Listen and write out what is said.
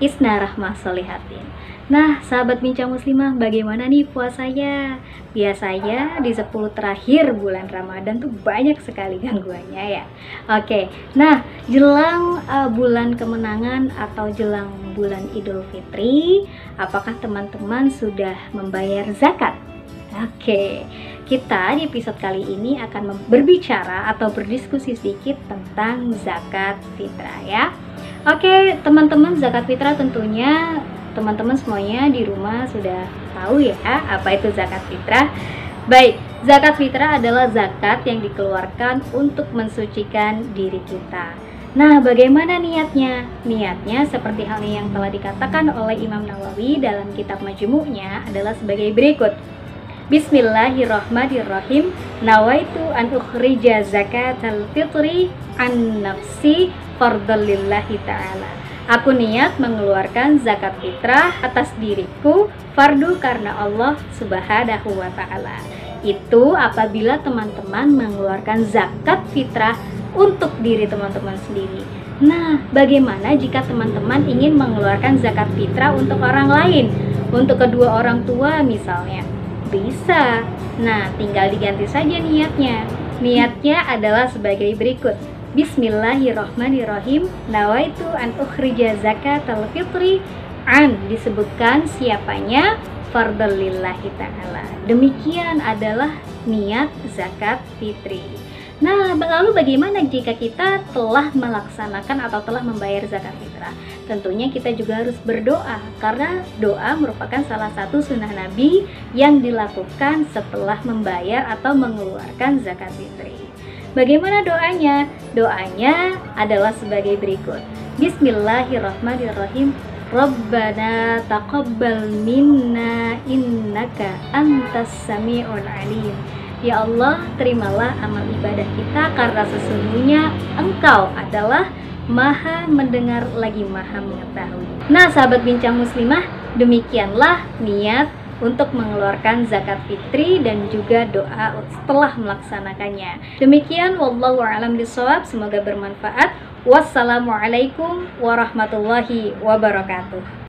Isna Rahmah Solihatin. Nah, sahabat bincang muslimah, bagaimana nih puasanya? Biasanya di 10 terakhir bulan Ramadan tuh banyak sekali gangguannya ya. Oke, nah jelang uh, bulan kemenangan atau jelang bulan Idul Fitri, apakah teman-teman sudah membayar zakat? Oke, kita di episode kali ini akan berbicara atau berdiskusi sedikit tentang zakat fitrah ya. Oke, teman-teman, zakat fitrah tentunya teman-teman semuanya di rumah sudah tahu ya apa itu zakat fitrah. Baik, zakat fitrah adalah zakat yang dikeluarkan untuk mensucikan diri kita. Nah, bagaimana niatnya? Niatnya seperti halnya yang telah dikatakan oleh Imam Nawawi dalam kitab Majmu'nya adalah sebagai berikut. Bismillahirrahmanirrahim. Nawaitu an ukhrija zakatal fitri an nafsi fardalillahi ta'ala Aku niat mengeluarkan zakat fitrah atas diriku fardu karena Allah Subhanahu wa taala. Itu apabila teman-teman mengeluarkan zakat fitrah untuk diri teman-teman sendiri. Nah, bagaimana jika teman-teman ingin mengeluarkan zakat fitrah untuk orang lain? Untuk kedua orang tua misalnya. Bisa. Nah, tinggal diganti saja niatnya. Niatnya adalah sebagai berikut Bismillahirrahmanirrahim. Nawaitu an ukhrija zakat al-fitri an disebutkan siapanya fardalillahi ta'ala. Demikian adalah niat zakat fitri. Nah, lalu bagaimana jika kita telah melaksanakan atau telah membayar zakat fitrah? Tentunya kita juga harus berdoa karena doa merupakan salah satu sunnah Nabi yang dilakukan setelah membayar atau mengeluarkan zakat fitri. Bagaimana doanya? Doanya adalah sebagai berikut. Bismillahirrahmanirrahim. Rabbana taqabbal minna innaka antas sami'ul alim. Ya Allah, terimalah amal ibadah kita karena sesungguhnya Engkau adalah Maha mendengar lagi Maha mengetahui. Nah, sahabat bincang muslimah, demikianlah niat untuk mengeluarkan zakat fitri dan juga doa setelah melaksanakannya. Demikian wallahu a'lam bishawab, semoga bermanfaat. Wassalamualaikum warahmatullahi wabarakatuh.